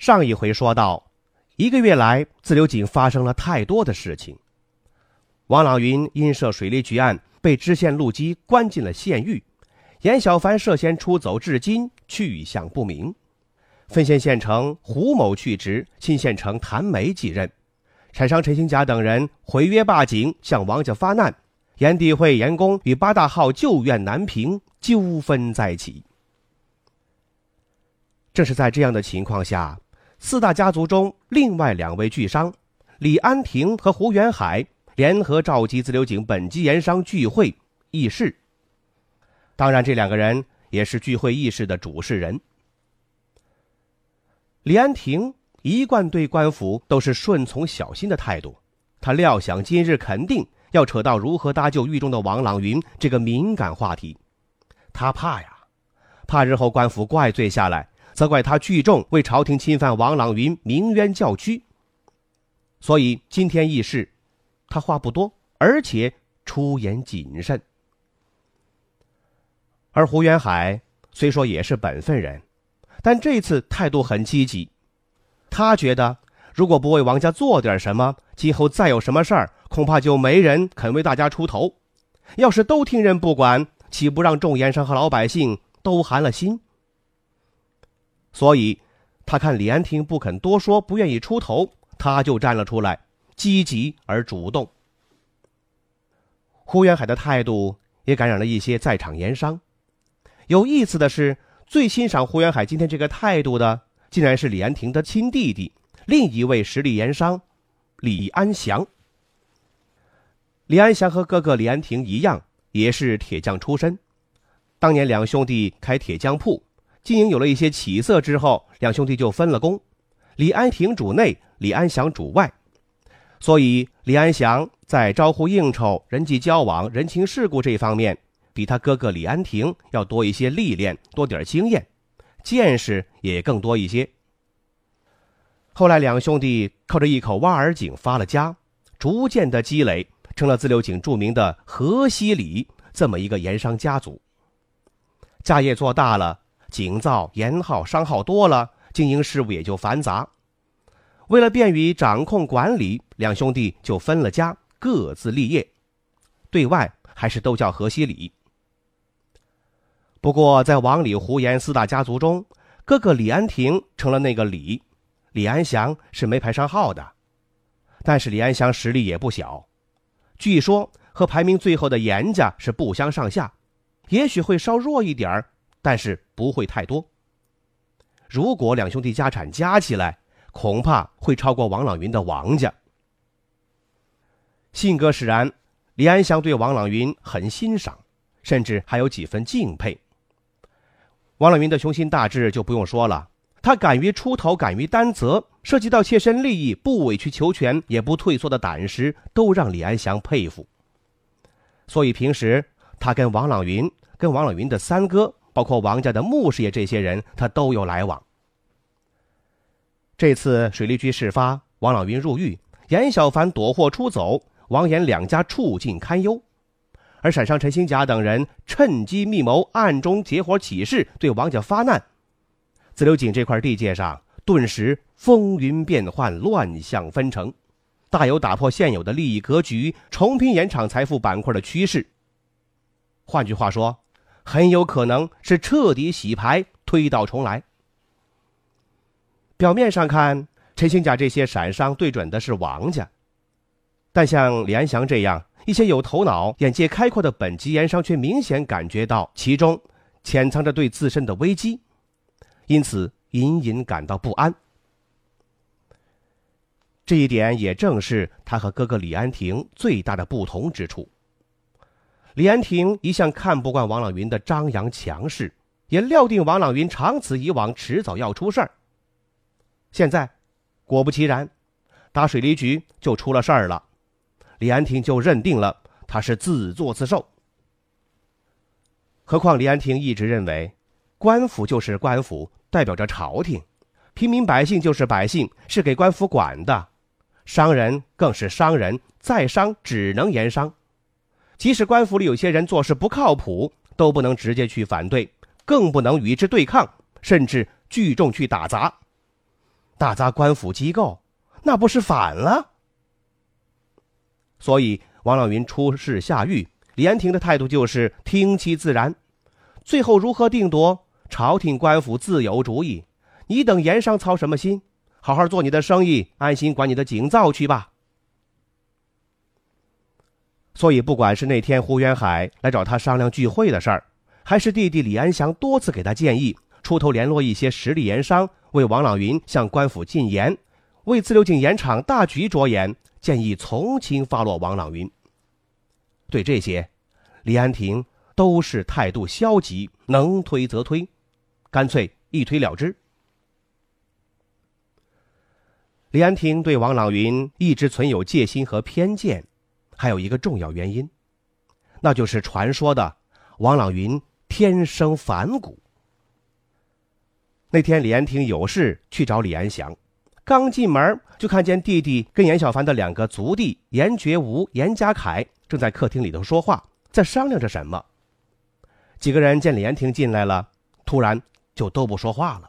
上一回说到，一个月来，自流井发生了太多的事情。王朗云因涉水利局案被知县陆基关进了县狱，严小凡涉嫌出走，至今去向不明。分县县城胡某去职，新县城谭梅继任。产商陈新甲等人毁约霸井，向王家发难。炎帝会严公与八大号旧怨难平，纠纷再起。正是在这样的情况下。四大家族中，另外两位巨商李安亭和胡元海联合召集自流井本级盐商聚会议事。当然，这两个人也是聚会议事的主事人。李安亭一贯对官府都是顺从小心的态度，他料想今日肯定要扯到如何搭救狱中的王朗云这个敏感话题，他怕呀，怕日后官府怪罪下来。责怪他聚众为朝廷侵犯王朗云鸣冤叫屈，所以今天议事，他话不多，而且出言谨慎。而胡元海虽说也是本分人，但这次态度很积极。他觉得，如果不为王家做点什么，今后再有什么事儿，恐怕就没人肯为大家出头。要是都听任不管，岂不让众盐商和老百姓都寒了心？所以，他看李安亭不肯多说，不愿意出头，他就站了出来，积极而主动。胡元海的态度也感染了一些在场盐商。有意思的是，最欣赏胡元海今天这个态度的，竟然是李安亭的亲弟弟，另一位实力盐商李安祥。李安祥和哥哥李安亭一样，也是铁匠出身，当年两兄弟开铁匠铺。经营有了一些起色之后，两兄弟就分了工，李安亭主内，李安祥主外。所以李安祥在招呼应酬、人际交往、人情世故这一方面，比他哥哥李安亭要多一些历练，多点经验，见识也更多一些。后来两兄弟靠着一口挖耳井发了家，逐渐的积累，成了自流井著名的河西里这么一个盐商家族。家业做大了。井造、盐号、商号多了，经营事务也就繁杂。为了便于掌控管理，两兄弟就分了家，各自立业。对外还是都叫河西里。不过，在王李胡盐四大家族中，哥哥李安亭成了那个李，李安祥是没排上号的。但是李安祥实力也不小，据说和排名最后的严家是不相上下，也许会稍弱一点儿。但是不会太多。如果两兄弟家产加起来，恐怕会超过王朗云的王家。性格使然，李安祥对王朗云很欣赏，甚至还有几分敬佩。王朗云的雄心大志就不用说了，他敢于出头，敢于担责，涉及到切身利益不委曲求全也不退缩的胆识，都让李安祥佩服。所以平时他跟王朗云、跟王朗云的三哥。包括王家的穆师爷这些人，他都有来往。这次水利局事发，王朗云入狱，严小凡躲祸出走，王严两家处境堪忧。而陕上陈兴甲等人趁机密谋，暗中结伙起事，对王家发难。自流井这块地界上顿时风云变幻，乱象纷呈，大有打破现有的利益格局，重拼盐场财富板块的趋势。换句话说。很有可能是彻底洗牌，推倒重来。表面上看，陈兴甲这些闪商对准的是王家，但像李安祥这样一些有头脑、眼界开阔的本级盐商，却明显感觉到其中潜藏着对自身的危机，因此隐隐感到不安。这一点也正是他和哥哥李安亭最大的不同之处。李安亭一向看不惯王朗云的张扬强势，也料定王朗云长此以往迟早要出事儿。现在，果不其然，打水利局就出了事儿了。李安亭就认定了他是自作自受。何况李安亭一直认为，官府就是官府，代表着朝廷；平民百姓就是百姓，是给官府管的；商人更是商人，再商只能言商。即使官府里有些人做事不靠谱，都不能直接去反对，更不能与之对抗，甚至聚众去打砸。打砸官府机构，那不是反了？所以王朗云出事下狱，李安亭的态度就是听其自然。最后如何定夺，朝廷官府自有主意。你等盐商操什么心？好好做你的生意，安心管你的井灶去吧。所以，不管是那天胡元海来找他商量聚会的事儿，还是弟弟李安祥多次给他建议，出头联络一些实力盐商，为王朗云向官府进言，为自流井盐厂大局着眼，建议从轻发落王朗云。对这些，李安亭都是态度消极，能推则推，干脆一推了之。李安亭对王朗云一直存有戒心和偏见。还有一个重要原因，那就是传说的王朗云天生反骨。那天李安亭有事去找李安祥，刚进门就看见弟弟跟严小凡的两个族弟严觉吾、严家凯正在客厅里头说话，在商量着什么。几个人见李安亭进来了，突然就都不说话了。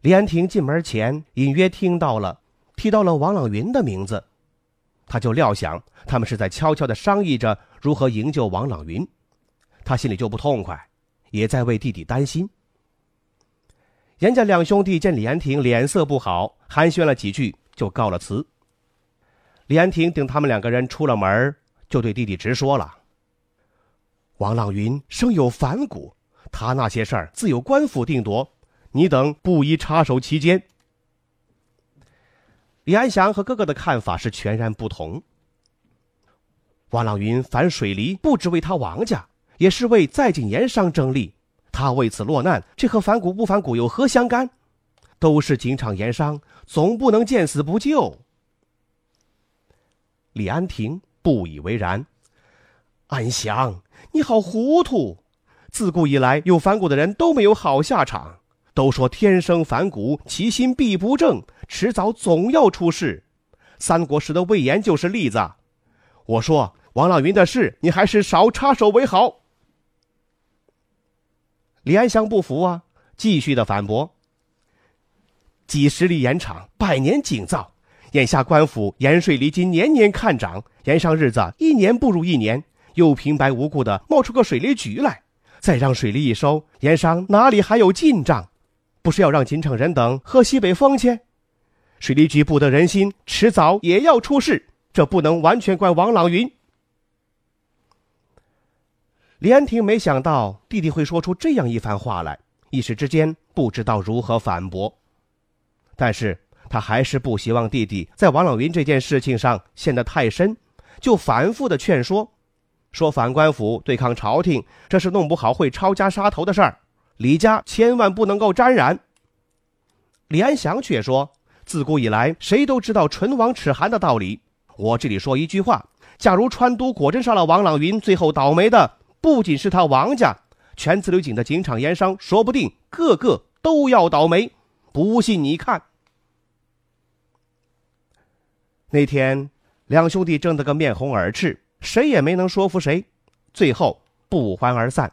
李安亭进门前隐约听到了提到了王朗云的名字。他就料想他们是在悄悄的商议着如何营救王朗云，他心里就不痛快，也在为弟弟担心。严家两兄弟见李安亭脸色不好，寒暄了几句，就告了辞。李安亭等他们两个人出了门，就对弟弟直说了：“王朗云生有反骨，他那些事儿自有官府定夺，你等不宜插手其间。”李安祥和哥哥的看法是全然不同。王朗云反水利，不只为他王家，也是为在井盐商争利。他为此落难，这和反骨不反骨有何相干？都是井厂盐商，总不能见死不救。李安亭不以为然。安祥，你好糊涂！自古以来，有反骨的人都没有好下场。都说天生反骨，其心必不正，迟早总要出事。三国时的魏延就是例子。我说王朗云的事，你还是少插手为好。李安祥不服啊，继续的反驳：几十里盐场，百年井灶，眼下官府盐税厘金年年看涨，盐商日子一年不如一年，又平白无故的冒出个水利局来，再让水利一收，盐商哪里还有进账？不是要让锦城人等喝西北风去？水利局不得人心，迟早也要出事。这不能完全怪王朗云。李安亭没想到弟弟会说出这样一番话来，一时之间不知道如何反驳。但是他还是不希望弟弟在王朗云这件事情上陷得太深，就反复的劝说，说反官府对抗朝廷，这是弄不好会抄家杀头的事儿。李家千万不能够沾染。李安祥却说：“自古以来，谁都知道唇亡齿寒的道理。我这里说一句话：假如川都果真杀了王朗云，最后倒霉的不仅是他王家，全自流井的井厂盐商，说不定个个都要倒霉。不信你看。”那天，两兄弟争得个面红耳赤，谁也没能说服谁，最后不欢而散。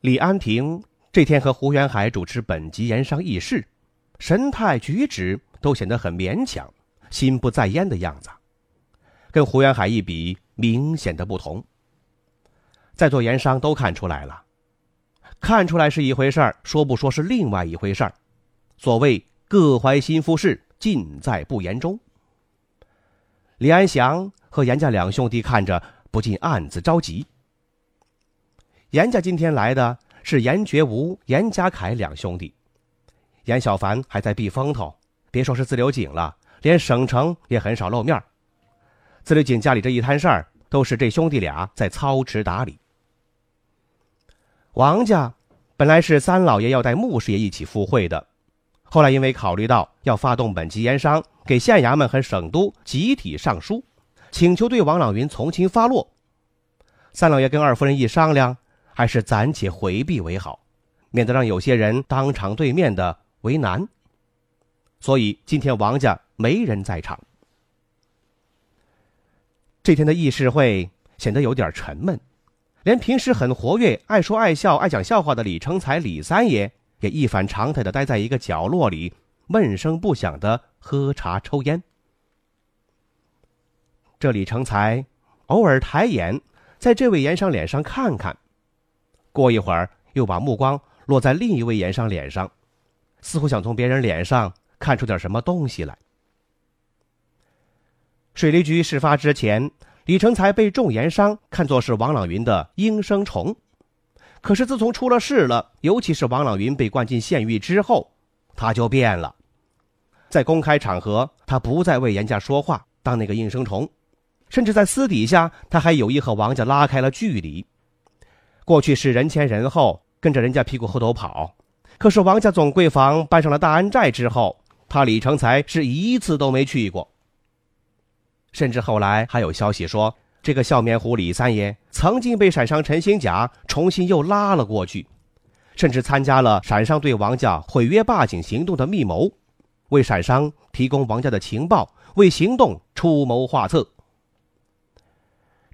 李安亭这天和胡元海主持本级盐商议事，神态举止都显得很勉强，心不在焉的样子，跟胡元海一比，明显的不同。在座盐商都看出来了，看出来是一回事儿，说不说是另外一回事儿。所谓各怀心腹事，尽在不言中。李安祥和严家两兄弟看着，不禁暗自着急。严家今天来的是严觉吾、严家凯两兄弟，严小凡还在避风头，别说是自流井了，连省城也很少露面。自流井家里这一摊事儿，都是这兄弟俩在操持打理。王家本来是三老爷要带穆师爷一起赴会的。后来因为考虑到要发动本级盐商，给县衙门和省都集体上书，请求对王朗云从轻发落。三老爷跟二夫人一商量，还是暂且回避为好，免得让有些人当场对面的为难。所以今天王家没人在场。这天的议事会显得有点沉闷，连平时很活跃、爱说爱笑、爱讲笑话的李成才李三爷。也一反常态的待在一个角落里，闷声不响的喝茶抽烟。这李成才偶尔抬眼在这位盐商脸上看看，过一会儿又把目光落在另一位盐商脸上，似乎想从别人脸上看出点什么东西来。水利局事发之前，李成才被众盐商看作是王朗云的应声虫。可是自从出了事了，尤其是王朗云被关进县狱之后，他就变了。在公开场合，他不再为严家说话，当那个应声虫；甚至在私底下，他还有意和王家拉开了距离。过去是人前人后跟着人家屁股后头跑，可是王家总柜房搬上了大安寨之后，他李成才是一次都没去过。甚至后来还有消息说。这个笑面虎李三爷曾经被陕商陈兴甲重新又拉了过去，甚至参加了陕商对王家毁约霸井行动的密谋，为陕商提供王家的情报，为行动出谋划策。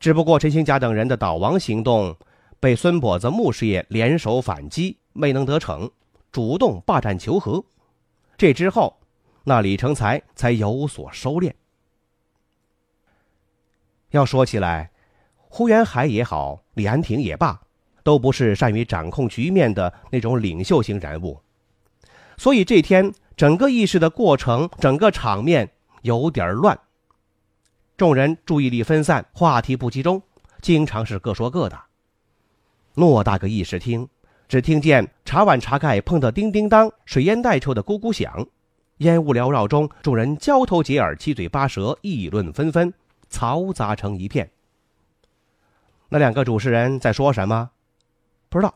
只不过陈兴甲等人的倒王行动被孙跛子穆师爷联手反击，没能得逞，主动霸占求和。这之后，那李成才才有所收敛。要说起来，胡元海也好，李安亭也罢，都不是善于掌控局面的那种领袖型人物，所以这天整个议事的过程，整个场面有点乱。众人注意力分散，话题不集中，经常是各说各的。偌大个议事厅，只听见茶碗茶盖碰得叮叮当，水烟袋抽的咕咕响，烟雾缭绕中，众人交头接耳，七嘴八舌，议论纷纷。嘈杂成一片。那两个主持人在说什么？不知道，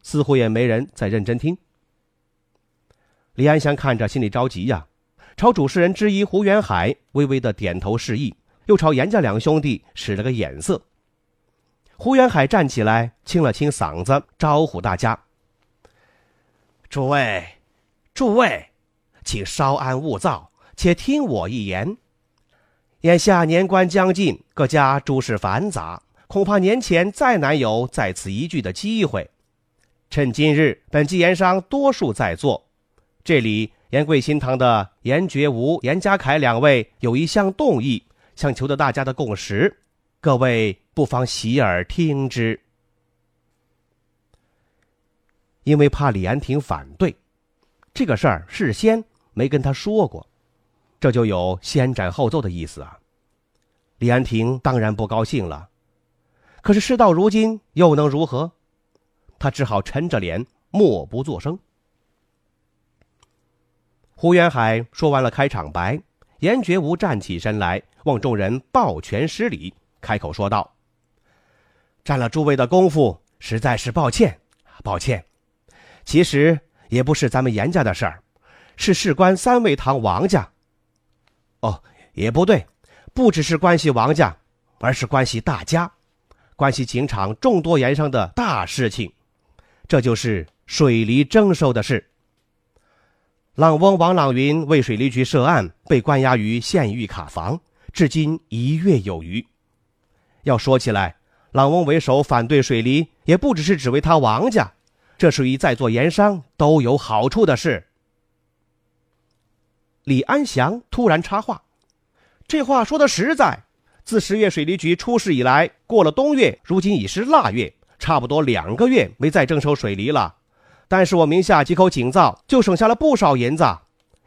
似乎也没人在认真听。李安祥看着，心里着急呀，朝主持人之一胡元海微微的点头示意，又朝严家两兄弟使了个眼色。胡元海站起来，清了清嗓子，招呼大家：“诸位，诸位，请稍安勿躁，且听我一言。”眼下年关将近，各家诸事繁杂，恐怕年前再难有在此一聚的机会。趁今日本级盐商多数在座，这里严贵新堂的严觉吾、严家凯两位有一项动议，想求得大家的共识，各位不妨洗耳听之。因为怕李安亭反对，这个事儿事先没跟他说过。这就有先斩后奏的意思啊！李安亭当然不高兴了，可是事到如今又能如何？他只好沉着脸，默不作声。胡元海说完了开场白，严觉吾站起身来，望众人抱拳施礼，开口说道：“占了诸位的功夫，实在是抱歉，抱歉。其实也不是咱们严家的事儿，是事关三味堂王家。”哦，也不对，不只是关系王家，而是关系大家，关系情场众多盐商的大事情，这就是水利征收的事。朗翁王朗云为水利局涉案，被关押于县狱卡房，至今一月有余。要说起来，朗翁为首反对水利，也不只是只为他王家，这属于在座盐商都有好处的事。李安祥突然插话：“这话说的实在。自十月水利局出事以来，过了冬月，如今已是腊月，差不多两个月没再征收水利了。但是我名下几口井灶就省下了不少银子，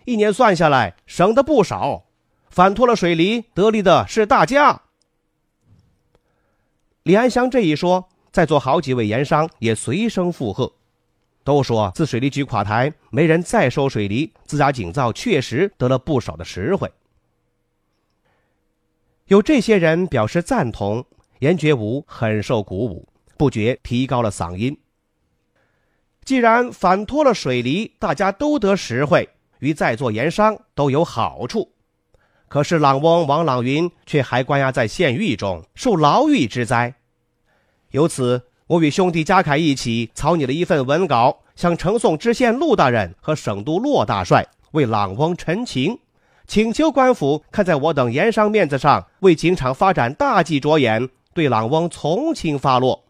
一年算下来省的不少。反托了水利，得利的是大家。李安祥这一说，在座好几位盐商也随声附和，都说自水利局垮台，没人再收水泥，自家井灶确实得了不少的实惠。有这些人表示赞同，严觉武很受鼓舞，不觉提高了嗓音。既然反托了水泥，大家都得实惠，与在座盐商都有好处。可是朗翁王朗云却还关押在县狱中，受牢狱之灾。由此，我与兄弟嘉凯一起草拟了一份文稿，向呈送知县陆大人和省督骆大帅为朗翁陈情，请求官府看在我等盐商面子上，为警场发展大计着眼，对朗翁从轻发落。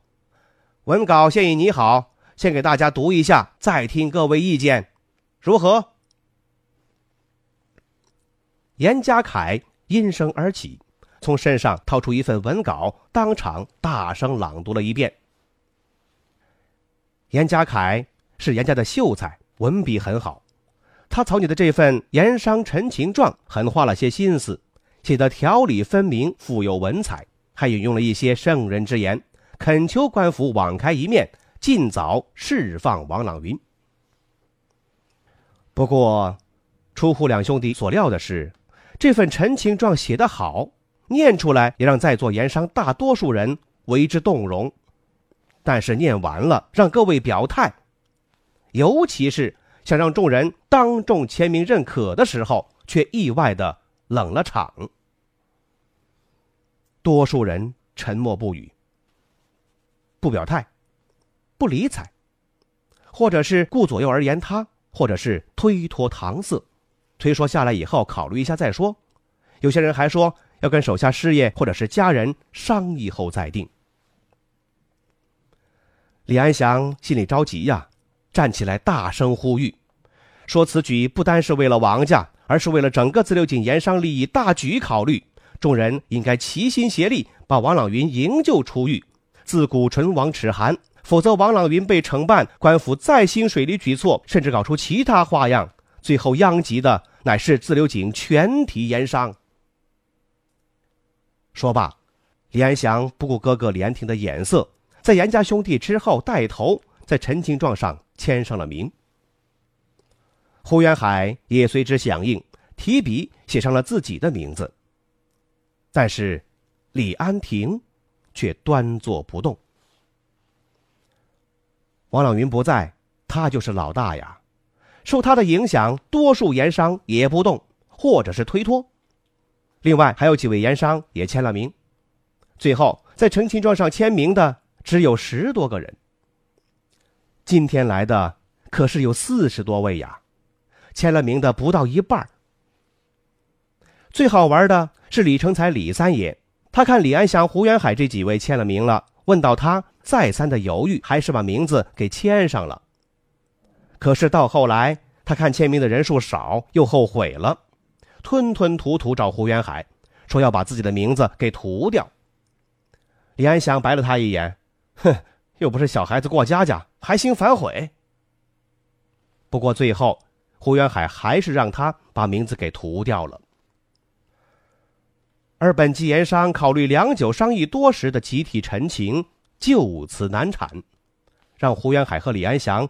文稿现已拟好。先给大家读一下，再听各位意见，如何？严家凯应声而起，从身上掏出一份文稿，当场大声朗读了一遍。严家凯是严家的秀才，文笔很好。他草拟的这份盐商陈情状，很花了些心思，写得条理分明，富有文采，还引用了一些圣人之言，恳求官府网开一面。尽早释放王朗云。不过，出乎两兄弟所料的是，这份陈情状写得好，念出来也让在座盐商大多数人为之动容。但是念完了，让各位表态，尤其是想让众人当众签名认可的时候，却意外的冷了场。多数人沉默不语，不表态。不理睬，或者是顾左右而言他，或者是推脱搪塞，推说下来以后考虑一下再说。有些人还说要跟手下师爷或者是家人商议后再定。李安祥心里着急呀，站起来大声呼吁，说此举不单是为了王家，而是为了整个自流井盐商利益大局考虑。众人应该齐心协力，把王朗云营救出狱，自古唇亡齿寒。否则，王朗云被惩办，官府再兴水利举措，甚至搞出其他花样，最后殃及的乃是自流井全体盐商。说罢，李安祥不顾哥哥李安亭的眼色，在严家兄弟之后带头在陈情状上签上了名。胡元海也随之响应，提笔写上了自己的名字。但是，李安亭却端坐不动。王朗云不在，他就是老大呀。受他的影响，多数盐商也不动，或者是推脱。另外还有几位盐商也签了名。最后在陈情状上签名的只有十多个人。今天来的可是有四十多位呀，签了名的不到一半。最好玩的是李成才李三爷，他看李安祥、胡元海这几位签了名了，问到他。再三的犹豫，还是把名字给签上了。可是到后来，他看签名的人数少，又后悔了，吞吞吐吐找胡元海，说要把自己的名字给涂掉。李安祥白了他一眼，哼，又不是小孩子过家家，还兴反悔。不过最后，胡元海还是让他把名字给涂掉了。而本纪盐商考虑良久，商议多时的集体陈情。就此难产，让胡元海和李安祥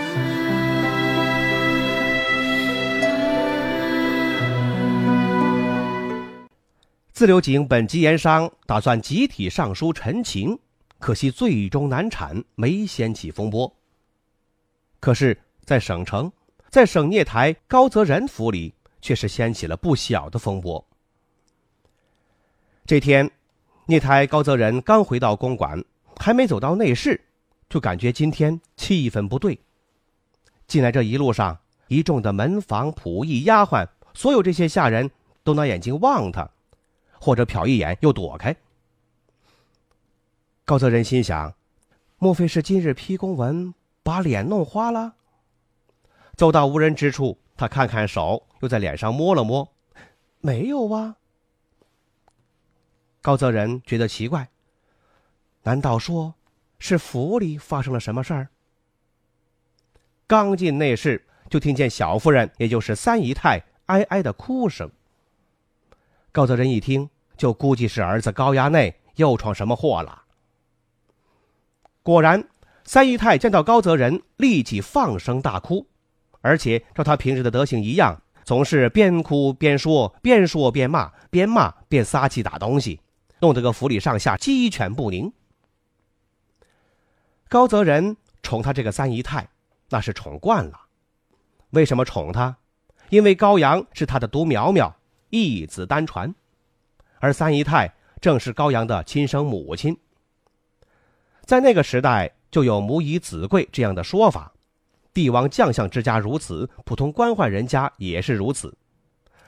自流井本级盐商打算集体上书陈情，可惜最终难产，没掀起风波。可是，在省城，在省聂台高泽仁府里，却是掀起了不小的风波。这天，聂台高泽仁刚回到公馆，还没走到内室。就感觉今天气氛不对。进来这一路上，一众的门房、仆役、丫鬟，所有这些下人都拿眼睛望他，或者瞟一眼又躲开。高泽仁心想：莫非是今日批公文把脸弄花了？走到无人之处，他看看手，又在脸上摸了摸，没有啊。高泽仁觉得奇怪，难道说是府里发生了什么事儿？刚进内室，就听见小夫人，也就是三姨太哀哀的哭声。高泽仁一听，就估计是儿子高衙内又闯什么祸了。果然，三姨太见到高泽仁，立即放声大哭，而且照他平时的德行一样，总是边哭边说，边说边骂，边骂边撒气打东西。弄得个府里上下鸡犬不宁。高泽仁宠他这个三姨太，那是宠惯了。为什么宠他？因为高阳是他的独苗苗，一子单传，而三姨太正是高阳的亲生母亲。在那个时代，就有母以子贵这样的说法。帝王将相之家如此，普通官宦人家也是如此。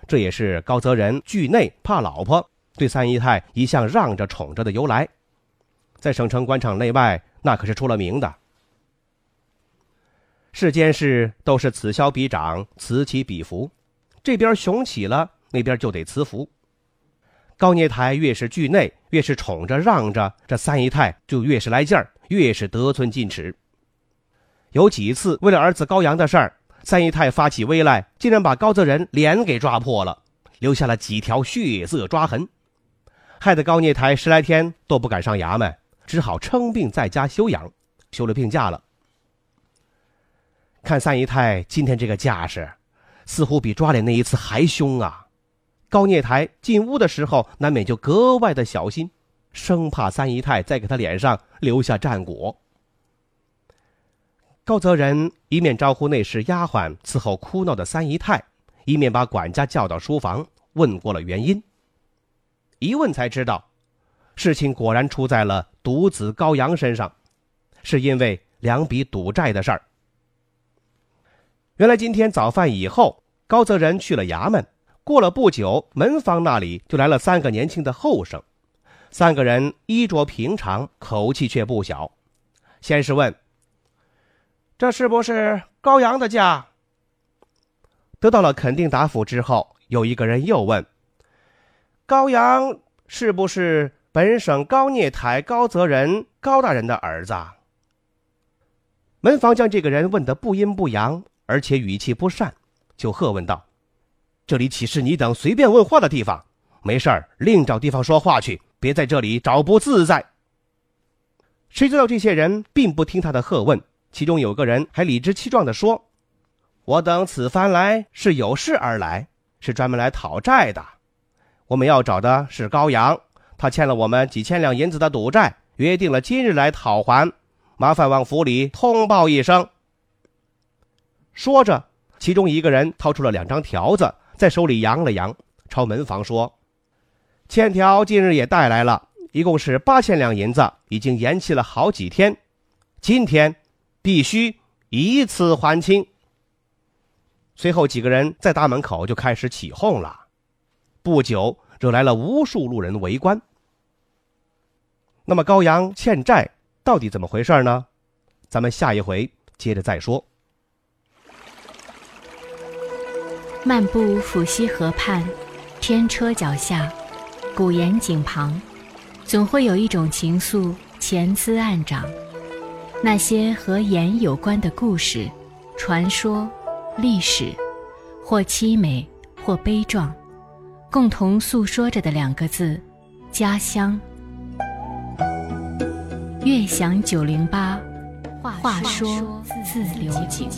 这也是高泽仁惧内怕老婆。对三姨太一向让着宠着的由来，在省城官场内外，那可是出了名的。世间事都是此消彼长，此起彼伏，这边雄起了，那边就得辞服。高聂台越是惧内，越是宠着让着，这三姨太就越是来劲儿，越是得寸进尺。有几次为了儿子高阳的事儿，三姨太发起威来，竟然把高泽仁脸给抓破了，留下了几条血色抓痕。害得高聂台十来天都不敢上衙门，只好称病在家休养，休了病假了。看三姨太今天这个架势，似乎比抓脸那一次还凶啊！高聂台进屋的时候，难免就格外的小心，生怕三姨太再给他脸上留下战果。高泽仁一面招呼内侍丫鬟伺候哭闹的三姨太，一面把管家叫到书房，问过了原因。一问才知道，事情果然出在了独子高阳身上，是因为两笔赌债的事儿。原来今天早饭以后，高泽仁去了衙门，过了不久，门房那里就来了三个年轻的后生，三个人衣着平常，口气却不小。先是问：“这是不是高阳的家？”得到了肯定答复之后，有一个人又问。高阳是不是本省高聂台高泽仁高大人的儿子？门房将这个人问得不阴不阳，而且语气不善，就喝问道：“这里岂是你等随便问话的地方？没事儿，另找地方说话去，别在这里找不自在。”谁知道这些人并不听他的喝问，其中有个人还理直气壮地说：“我等此番来是有事而来，是专门来讨债的。”我们要找的是高阳，他欠了我们几千两银子的赌债，约定了今日来讨还，麻烦往府里通报一声。说着，其中一个人掏出了两张条子，在手里扬了扬，朝门房说：“欠条今日也带来了，一共是八千两银子，已经延期了好几天，今天必须一次还清。”随后，几个人在大门口就开始起哄了。不久，惹来了无数路人围观。那么，高阳欠债到底怎么回事呢？咱们下一回接着再说。漫步抚溪河畔，天车脚下，古岩井旁，总会有一种情愫潜滋暗长。那些和盐有关的故事、传说、历史，或凄美，或悲壮。共同诉说着的两个字：家乡。悦享九零八，话说自流井。